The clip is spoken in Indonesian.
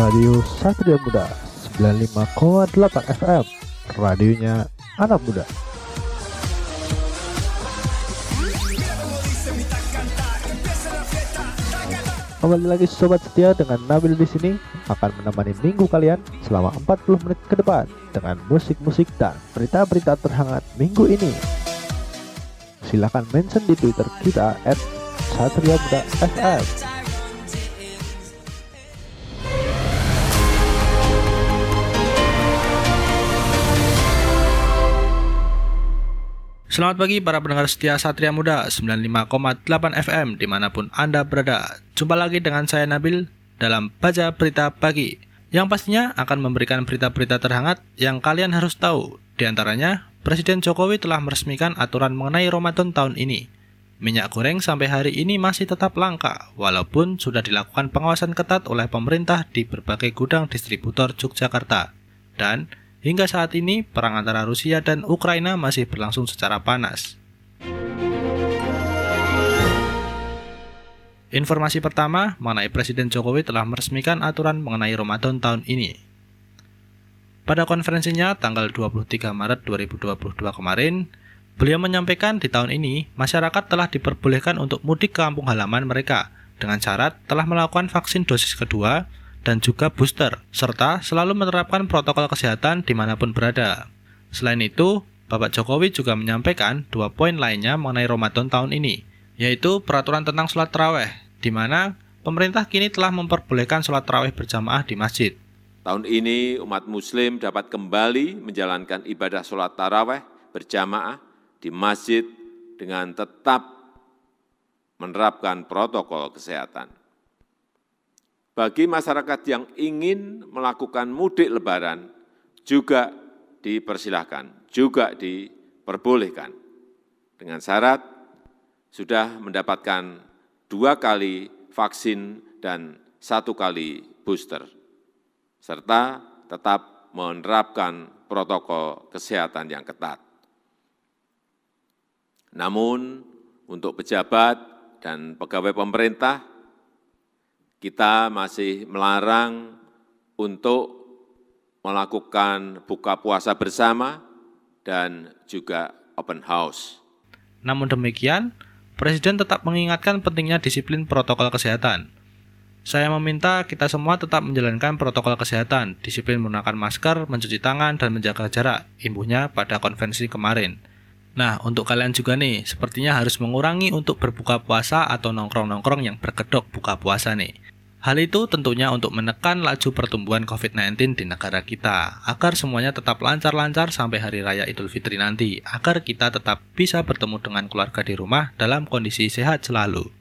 Radio Satria Muda 95,8 FM Radionya anak muda Kembali lagi sobat setia dengan Nabil di sini akan menemani minggu kalian selama 40 menit ke depan dengan musik-musik dan berita-berita terhangat minggu ini. Silahkan mention di Twitter kita at Satria Muda FM. Selamat pagi para pendengar setia Satria Muda 95,8 FM di mana pun Anda berada. Jumpa lagi dengan saya Nabil dalam Baca Berita Pagi yang pastinya akan memberikan berita-berita terhangat yang kalian harus tahu. Di antaranya, Presiden Jokowi telah meresmikan aturan mengenai Ramadan tahun ini. Minyak goreng sampai hari ini masih tetap langka, walaupun sudah dilakukan pengawasan ketat oleh pemerintah di berbagai gudang distributor Yogyakarta. Dan Hingga saat ini, perang antara Rusia dan Ukraina masih berlangsung secara panas. Informasi pertama mengenai Presiden Jokowi telah meresmikan aturan mengenai Ramadan tahun ini. Pada konferensinya tanggal 23 Maret 2022 kemarin, beliau menyampaikan di tahun ini masyarakat telah diperbolehkan untuk mudik ke kampung halaman mereka dengan syarat telah melakukan vaksin dosis kedua dan juga booster, serta selalu menerapkan protokol kesehatan di mana pun berada. Selain itu, Bapak Jokowi juga menyampaikan dua poin lainnya mengenai Ramadan tahun ini, yaitu peraturan tentang sholat terawih, di mana pemerintah kini telah memperbolehkan sholat terawih berjamaah di masjid. Tahun ini umat muslim dapat kembali menjalankan ibadah sholat taraweh berjamaah di masjid dengan tetap menerapkan protokol kesehatan. Bagi masyarakat yang ingin melakukan mudik lebaran juga dipersilahkan, juga diperbolehkan. Dengan syarat sudah mendapatkan dua kali vaksin dan satu kali booster, serta tetap menerapkan protokol kesehatan yang ketat. Namun, untuk pejabat dan pegawai pemerintah kita masih melarang untuk melakukan buka puasa bersama dan juga open house. Namun demikian, Presiden tetap mengingatkan pentingnya disiplin protokol kesehatan. Saya meminta kita semua tetap menjalankan protokol kesehatan, disiplin menggunakan masker, mencuci tangan, dan menjaga jarak, imbuhnya pada konvensi kemarin. Nah, untuk kalian juga nih, sepertinya harus mengurangi untuk berbuka puasa atau nongkrong-nongkrong yang berkedok buka puasa nih. Hal itu tentunya untuk menekan laju pertumbuhan COVID-19 di negara kita, agar semuanya tetap lancar-lancar sampai Hari Raya Idul Fitri nanti, agar kita tetap bisa bertemu dengan keluarga di rumah dalam kondisi sehat selalu.